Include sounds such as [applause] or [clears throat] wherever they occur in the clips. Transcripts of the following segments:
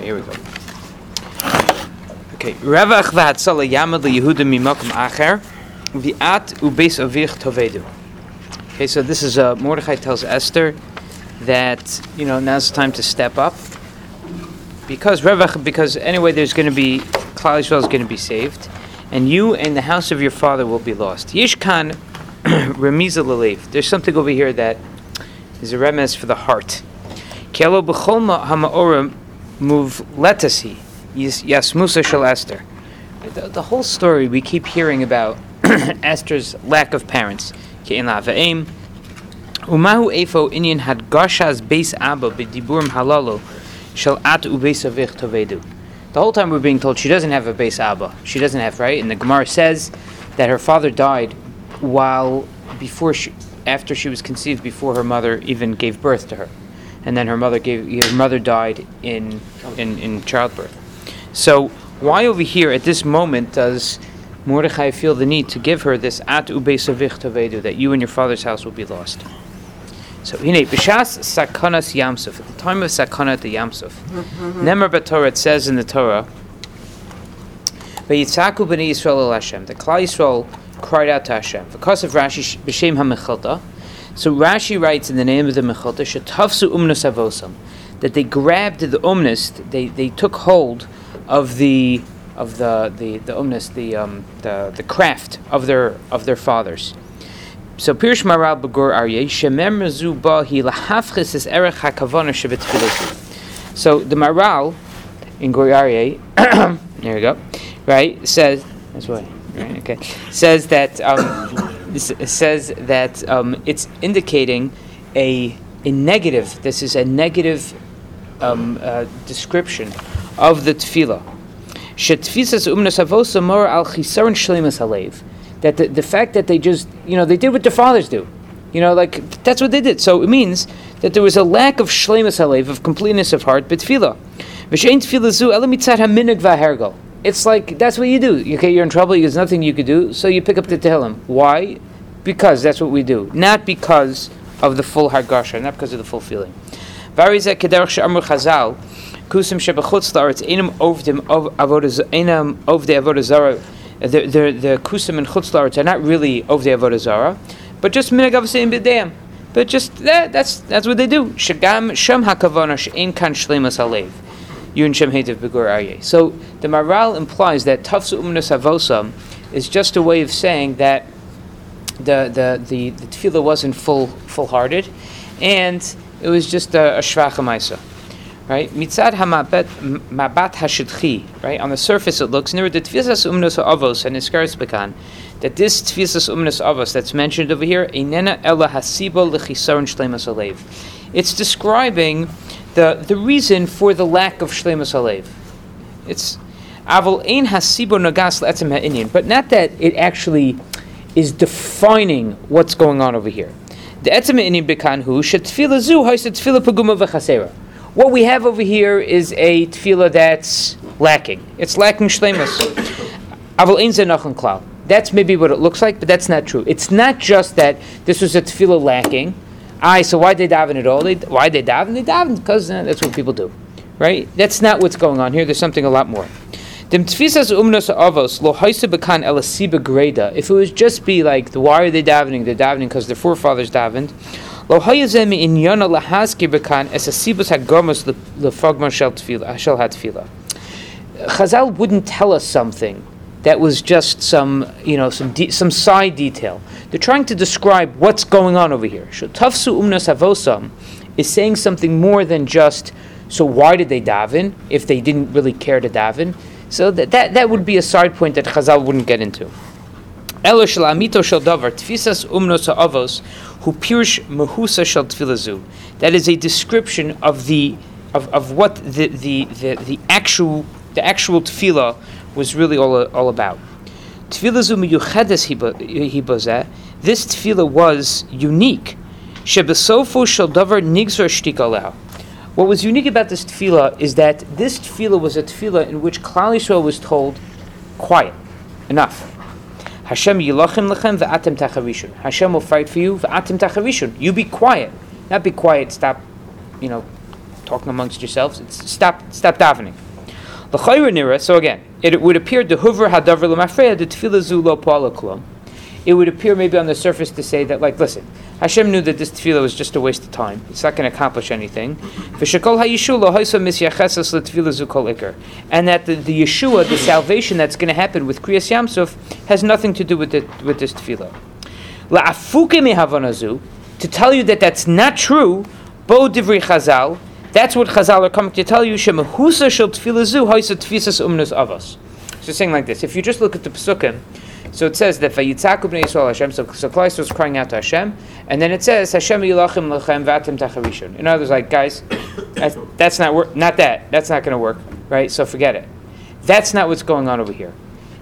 Here we go. Okay. Revach v'hatzala yamad liYehuda mimakom acher v'at ubeis avich tovedu. Okay, so this is uh, Mordechai tells Esther that you know now's the time to step up because Revach because anyway there's going to be Klal Yisrael is going to be saved and you and the house of your father will be lost. Yishkan [clears throat] remiza lelev. There's something over here that is a remiss for the heart. Kelo b'cholma hamaorim move letasi yasmusa shel Esther. The, the whole story we keep hearing about [clears throat] Esther's lack of parents. Umahu efo inyan had gashas beis abba b'diburim halalo shel at ubeis avich tovedu. The whole time we're being told she doesn't have a beis abba. She doesn't have, right? And the Gemara says that her father died while before she, after she was conceived, before her mother even gave birth to her, and then her mother gave her mother died in in, in childbirth. So why over here at this moment does Mordechai feel the need to give her this at ubesavich tavedu that you and your father's house will be lost? So hine b'shas sakanas yamsuf at the time of sakana the yamsuf. Mm-hmm. Nemar b'Torah it says in the Torah. Vayitzaku b'nei Yisrael el Hashem. The Klal Yisrael cried out to Hashem because of Rashi b'shem hamechilta. So Rashi writes in the name of the mechilta shetafsu umnus avosam that they grabbed the umnus, they they took hold of the of the the the umnus, the um the the craft of their of their fathers. So Pirush Maharal Begur Aryeh Shemer Mezu Ba Hi Lahafchis Es Erech Hakavana Shebet So the Maharal in Gur Aryeh, [coughs] there we go, right says that's why right okay says that um, says that um, it's indicating a a negative. This is a negative um, uh, description of the tefillah. That the, the fact that they just, you know, they did what their fathers do. You know, like, that's what they did. So it means that there was a lack of shlemus halev, of completeness of heart, but tefillah. It's like, that's what you do. Okay, you're in trouble, there's nothing you could do, so you pick up the Tehillim. Why? Because that's what we do. Not because of the full hargasha, not because of the full feeling. The the the kusim and chutzlaritz are not really of the avodah zara, but just minagav sein b'dayim. But just that that's that's what they do. Shagam shem hakavana she'en kan shlemas halev. Yun shem hetev begur aryeh. So the Maharal implies that tafsu umnas avosam is just a way of saying that the the the, the tefillah wasn't full full hearted, and it was just a, a shvacha right? Mitzad hamabet mabat hashidchi, right? On the surface, it looks near the tfisas umnus avos and iskaris bekan that this tfisas umnus avos that's mentioned over here, einena ella lechisaron shlemas alev. It's describing the the reason for the lack of shlemas alev. It's aval ein hasibo nagas le'etzem ha'inyan, but not that it actually is defining what's going on over here. The etzem ha'inyan bekan hu shetfila zu ha'isat tfila paguma v'chasera. What we have over here is a tefillah that's lacking. It's lacking shlemus. Aval ein zenachon klal. That's maybe what it looks like, but that's not true. It's not just that this was a tefillah lacking. I so why they daven at all? They, why they daven? They daven because uh, that's what people do, right? That's not what's going on here. There's something a lot more. If it was just be like, why are they davening? They're davening because their forefathers davened. Chazal wouldn't tell us something that was just some, you know, some de- some side detail. They're trying to describe what's going on over here. Tafsu umnas avosam is saying something more than just. So why did they daven if they didn't really care to daven? So that that, that would be a side point that Chazal wouldn't get into. Elo shel amito shel davar tfisas umnos avos who pirish mehusa shel tfilazu. That is a description of the of, of what the, the, the, the actual the actual tefillah was really all, uh, all about. This tefillah was unique. What was unique about this tefillah is that this tefillah was a tefillah in which Klal Yisrael was told, quiet, enough. Hashem yilachim lechem ve'atem tacharishun. Hashem will fight for you ve'atem tacharishun. You be quiet, not be quiet. Stop, you know, talking amongst yourselves. It's stop, stop davening. L'chayra nira. So again, it would appear the hoover hadavar l'mafreya the tefillah zu lo klum. It would appear maybe on the surface to say that, like, listen, Hashem knew that this tefillah was just a waste of time. It's not going to accomplish anything. And that the, the Yeshua, the salvation that's going to happen with Kriyas Yamsuf, has nothing to do with, it, with this tefillah. To tell you that that's not true, Bo Divri Chazal, that's what Chazal are coming to tell you. Shemahusa shel tefillah zu hoisa tfisas umnus avos. So saying like this, if you just look at the pesukim, so it says that Vayitzaku bnei Yisrael Hashem. So, so Klai was crying out to Hashem, and then it says Hashem yilachim lechem vatim tacharishon. In other words, like guys, that's, that's not work. Not that. That's not going to work, right? So forget it. That's not what's going on over here.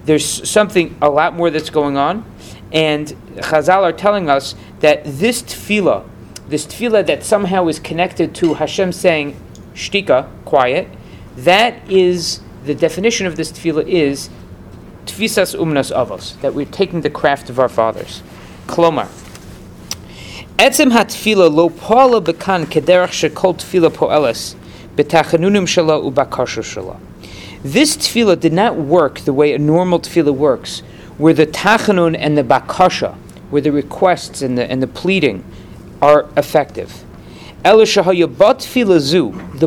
There's something a lot more that's going on, and Chazal are telling us that this tefillah, this tefillah that somehow is connected to Hashem saying shtika, quiet, that is the definition of this tefillah is tfisas umnas avos, that we're taking the craft of our fathers. Klomar. Etzem hatfila lo poala bekan kederach shekol tfila poelas betachanunim shala ubakasha shala. This tefillah did not work the way a normal tefillah works, where the tachanun and the bakasha, where the requests and the, and the pleading are effective. The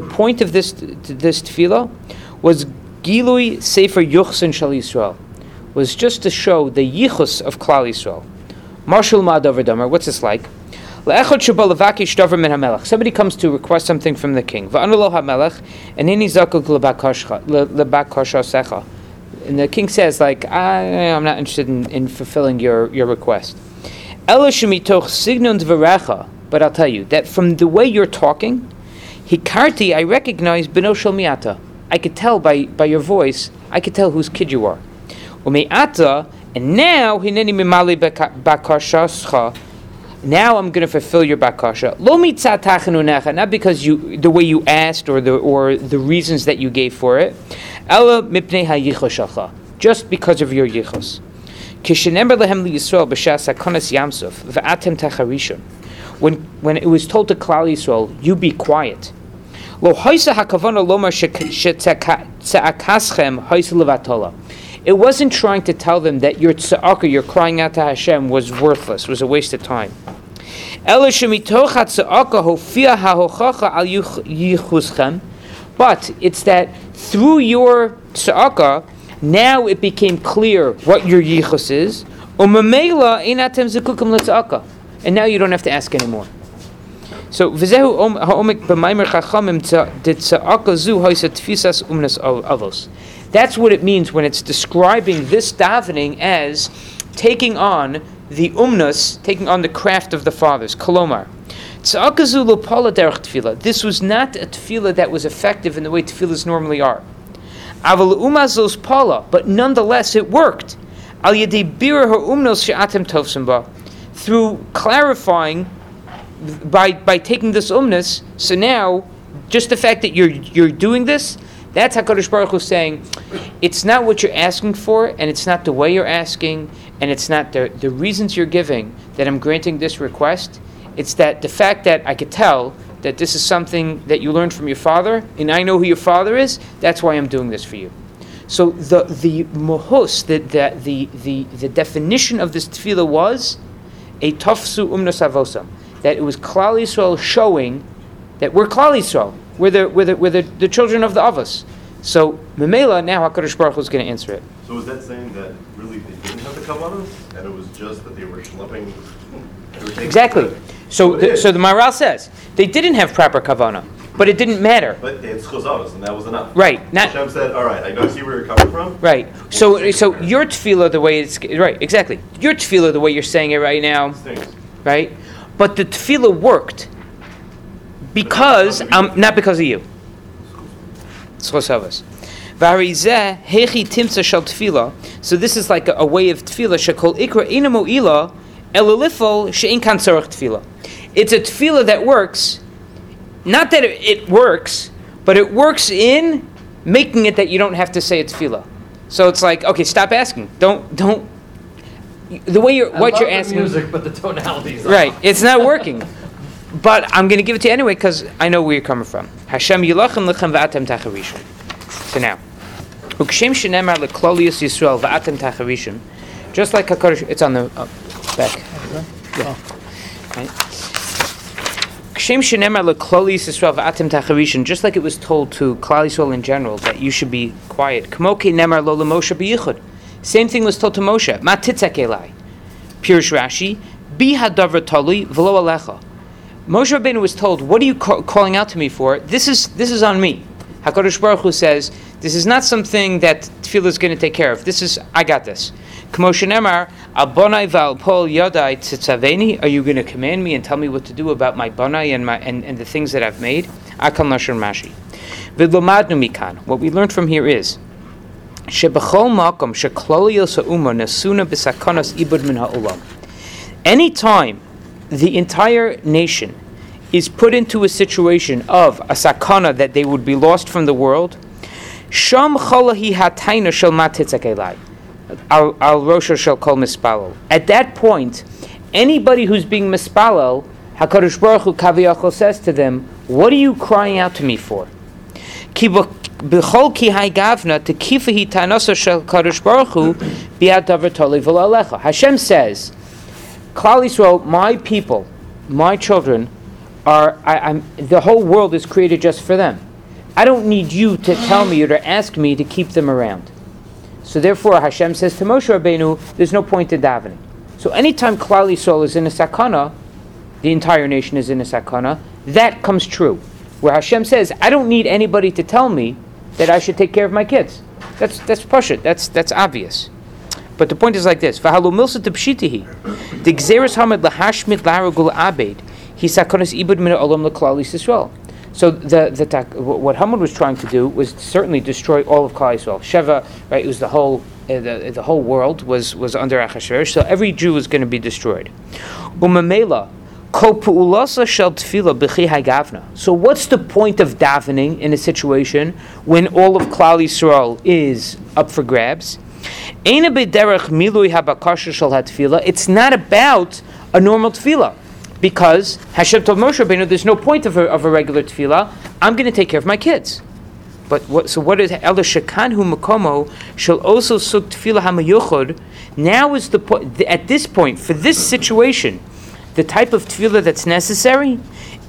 point of this this tefillah was Gilui Sefer Yuchsin Shal Yisrael was just to show the yichus of Klal Yisrael. Marshal Ma'adavar what's this like? Somebody comes to request something from the king. And the king says, like, I, am not interested in, in fulfilling your, your request. But I'll tell you that from the way you're talking, Hikarti, I recognize Benoshal Miata. I could tell by, by your voice, I could tell whose kid you are. Ume'ata, and now hineni mimali bakashascha. Now I'm going to fulfill your bakasha. Lo necha, not because you the way you asked or the or the reasons that you gave for it. Ela mipnei hayichoshacha, just because of your yichos. Lehem liyisrael b'shas hakonas yamsuf v'atem tacharishon. When when it was told to Klal Yisrael, you be quiet. Lo haisa hakavana lomar she'akaschem haisa levatola. It wasn't trying to tell them that your tza'aka, your crying out to Hashem, was worthless, was a waste of time. But it's that through your tza'aka, now it became clear what your yichus is. Um, and now you don't have to ask anymore. So, umnas. That's what it means when it's describing this davening as taking on the umnus, taking on the craft of the fathers. Kolomar. This was not a tefillah that was effective in the way tefillahs normally are. Aval umazos pala, but nonetheless, it worked. Through clarifying by, by taking this umnus, so now just the fact that you're you're doing this that's HaKadosh Baruch Hu saying, it's not what you're asking for, and it's not the way you're asking, and it's not the, the reasons you're giving that I'm granting this request. It's that the fact that I could tell that this is something that you learned from your father, and I know who your father is, that's why I'm doing this for you. So the the mohus, the, the, the, the, the definition of this tefillah was a tafsu umnas avosam, that it was Klal Yisrael showing that we're Klal Yisrael. We're the, we're the, we're the, the children of the Avos. So, Memela, now HaKadosh Baruch Hu is going to answer it. So is that saying that really they didn't have the Kavanas, and it was just that they were schlepping? Exactly. So, the, so the Maharal says, they didn't have proper Kavana, but it didn't matter. But it's Chozadas, and that was enough. Right. Not, Hashem said, all right, I know see where you're coming from. Right. So, so your tefillah, the way it's, right, exactly. Your tefillah, the way you're saying it right now, right? But the tefillah worked because um, not because of you. Schusavos. Varizeh hechi timsa shel tefillah. So this is like a, a way of tefillah. Shekol ikra inamo ila elulifol she'in kan tefillah. It's a tefillah that works, not that it, works, but it works in making it that you don't have to say it's tefillah. So it's like, okay, stop asking. Don't don't. The way you're, I what you're the asking. music, but the tonalities. Right, it's not [laughs] working. but I'm going to give it to you anyway because I know where you're coming from. Hashem yilachem lechem v'atem tacharishon. So now, ukshem shenemar leklolius Yisrael v'atem tacharishon. Just like Hakadosh, it's on the uh, back. Yeah. Right. Just like it was told to Klal Yisrael in general that you should be quiet. Same thing was told to Moshe. Ma titzek elai. Pirush Rashi. Bi hadavar talui v'lo alecha. Moshe Rabbeinu was told, "What are you ca- calling out to me for? This is this is on me." Hakadosh Baruch Hu says, "This is not something that Tefillah is going to take care of. This is I got this." Kmoshe Nemar, "Abonai val pol yadai tzitzaveni." Are you going to command me and tell me what to do about my bonai and my and, and the things that I've made? Akal nashon mashi. V'lomadnu mikan. What we learned from here is. Any time the entire nation is put into a situation of a sakana that they would be lost from the world, sham. Al mispalel. At that point, anybody who's being mispalel, Hakadosh Baruch Hu kaviyachol says to them, "What are you crying out to me for?" Hashem says Klal Yisrael, my people, my children, are I, the whole world is created just for them. I don't need you to tell me or to ask me to keep them around. So therefore, Hashem says to Moshe Rabbeinu, there's no point in davening. So anytime Klal Yisrael is in a sakana, the entire nation is in a sakana, that comes true. Where Hashem says, I don't need anybody to tell me that I should take care of my kids. That's that's pushit. That's that's obvious. But the point is like this: V'halu milsa tepshitihi, the gzeres hamad lahashmit larugul abed, he sakonis ibud min olam leklali Yisrael. So the the what Haman was trying to do was certainly destroy all of Klal Yisrael. Sheva, right? It was the whole uh, the, the whole world was was under Achashverosh. So every Jew was going to be destroyed. Umamela. So what's the point of davening in a situation when all of Klal Yisrael is up for grabs? It's not about a normal tefillah. Because Hashem told Moshe Rabbeinu, there's no point of a, of a regular tefillah. I'm going to take care of my kids. But what, so what is Ela Shekanhu Makomo shall also suk tefillah hamayuchod. Now is the point. At this point, for this situation, the type of tefillah that's necessary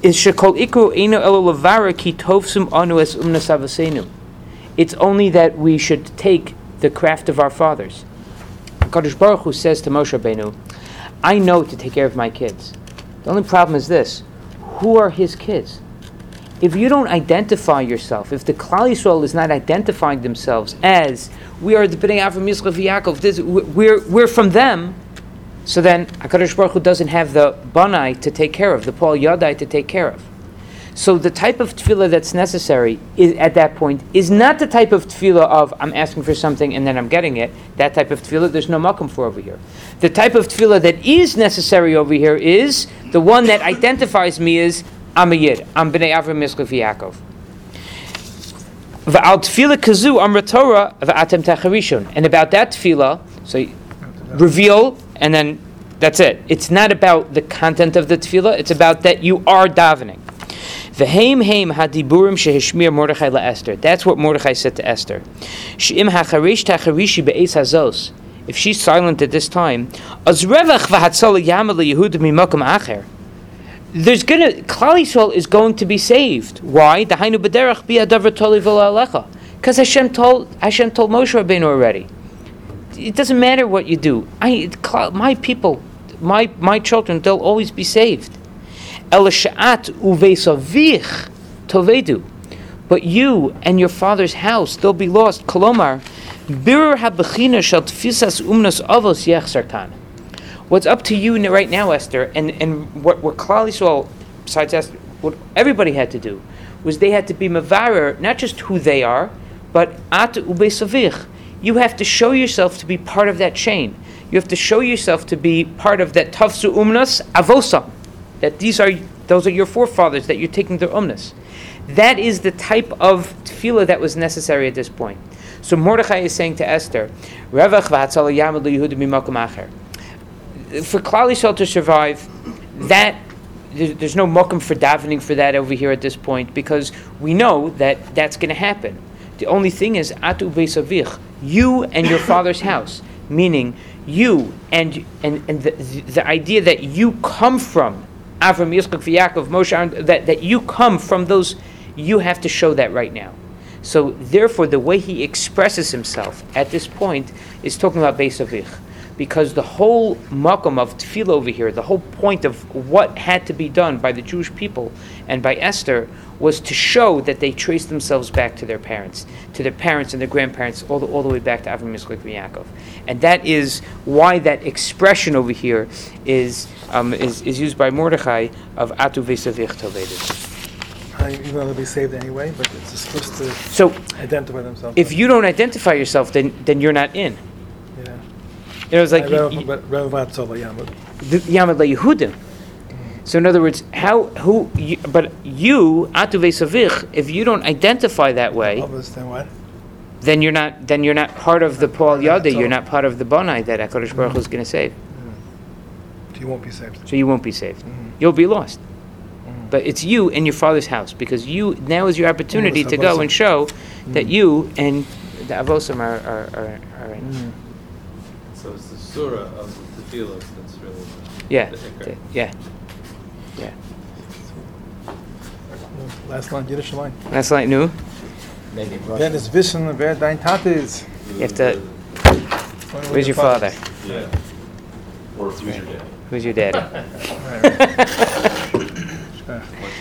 is shekol ikru eno elo lavara ki tovsum anu es umnasavasenu. It's only that we should take the craft of our fathers. Kadosh Baruch Hu says to Moshe Rabbeinu, I know to take care of my kids. The only problem is this: who are his kids? If you don't identify yourself, if the Klal Yisrael is not identifying themselves as we are the Bnei Avram Yisrael Yaakov, this, we're, we're from them, so then Hakadosh Baruch Hu doesn't have the Banai to take care of, the Paul Yadai to take care of. So the type of tefillah that's necessary is, at that point is not the type of tefillah of I'm asking for something and then I'm getting it. That type of tefillah there's no makom for over here. The type of tefillah that is necessary over here is the one that identifies me as I'm a yid. I'm bnei Avram Miskov Yaakov. V'al tefillah kazu amra Torah v'atem tacharishon. And about that tefillah, so reveal and then that's it. It's not about the content of the tefillah. It's about that you are davening. V'heim heim hadiburim shehishmir Mordechai Esther. That's what Mordechai said to Esther. She'im hacharish tacharishi be'ez hazos. If she's silent at this time, az revach v'hatzala yamal Yehuda mimakom acher. There's gonna Klal Yisrael is going to be saved. Why? The Dahainu b'derech bi'adavar toli alecha. Because Hashem told Hashem told Moshe Rabbeinu already. It doesn't matter what you do. I, my people, my my children, they'll always be saved. Elisha'at uvesavich tovedu. But you and your father's house, they'll be lost. Kolomar, birur habechina shall tfisas umnas avos yechsartan. What's up to you right now, Esther, and, and what, what Klal Yisrael, besides Esther, what everybody had to do, was they had to be mavarer, not just who they are, but at ubesavich. You have to show yourself to be part of that chain. You have to show yourself to be part of that tafsu umnas avosam that these are those are your forefathers that you're taking their umnus. That is the type of tefillah that was necessary at this point. So Mordechai is saying to Esther, For Klal Yisrael to survive, that there's, there's no mokum for davening for that over here at this point because we know that that's going to happen. The only thing is atu beisavich, you and your father's [coughs] house, meaning you and and and the, the idea that you come from Avram, Yitzchak, Yaakov, Moshe, that that you come from those, you have to show that right now. So therefore, the way he expresses himself at this point is talking about beisavich because the whole makom of tefillah over here, the whole point of what had to be done by the Jewish people and by Esther was to show that they traced themselves back to their parents, to their parents and their grandparents, all the, all the way back to Avram, Yitzchak, and Yaakov. And that is why that expression over here is, um, is, is used by Mordechai of Atu Vesavich Tovedet. You're going to be saved anyway, but it's supposed to So identify themselves. if you don't identify yourself, then, then you're not in. yeah. You know, it's like you- you- Relevat Sola, yeah, but the Yamad Yehudim. So in other words, how who you, but you atu vesavich, if you don't identify that way, then what? then you're not then you're not part of the Paul Right, Yada. You're not part of the Bonai that Hakadosh Baruch Hu is going to save. So You won't be saved. So you won't be saved. Mhm. You'll be lost. Mhm. But it's you in your father's house because you now is your opportunity Yes, to go and show that Mhm. you and the avosim are are, are, are in. Mm. So it's the surah of the tefillah that's really Yeah, the yeah, yeah. Last line, Yiddish line. That's like new. Maybe Wer ist wissen, wer dein Tate ist? You have to. Where's your father? Yeah. Or who's your dad? Who's your daddy? Right. [laughs]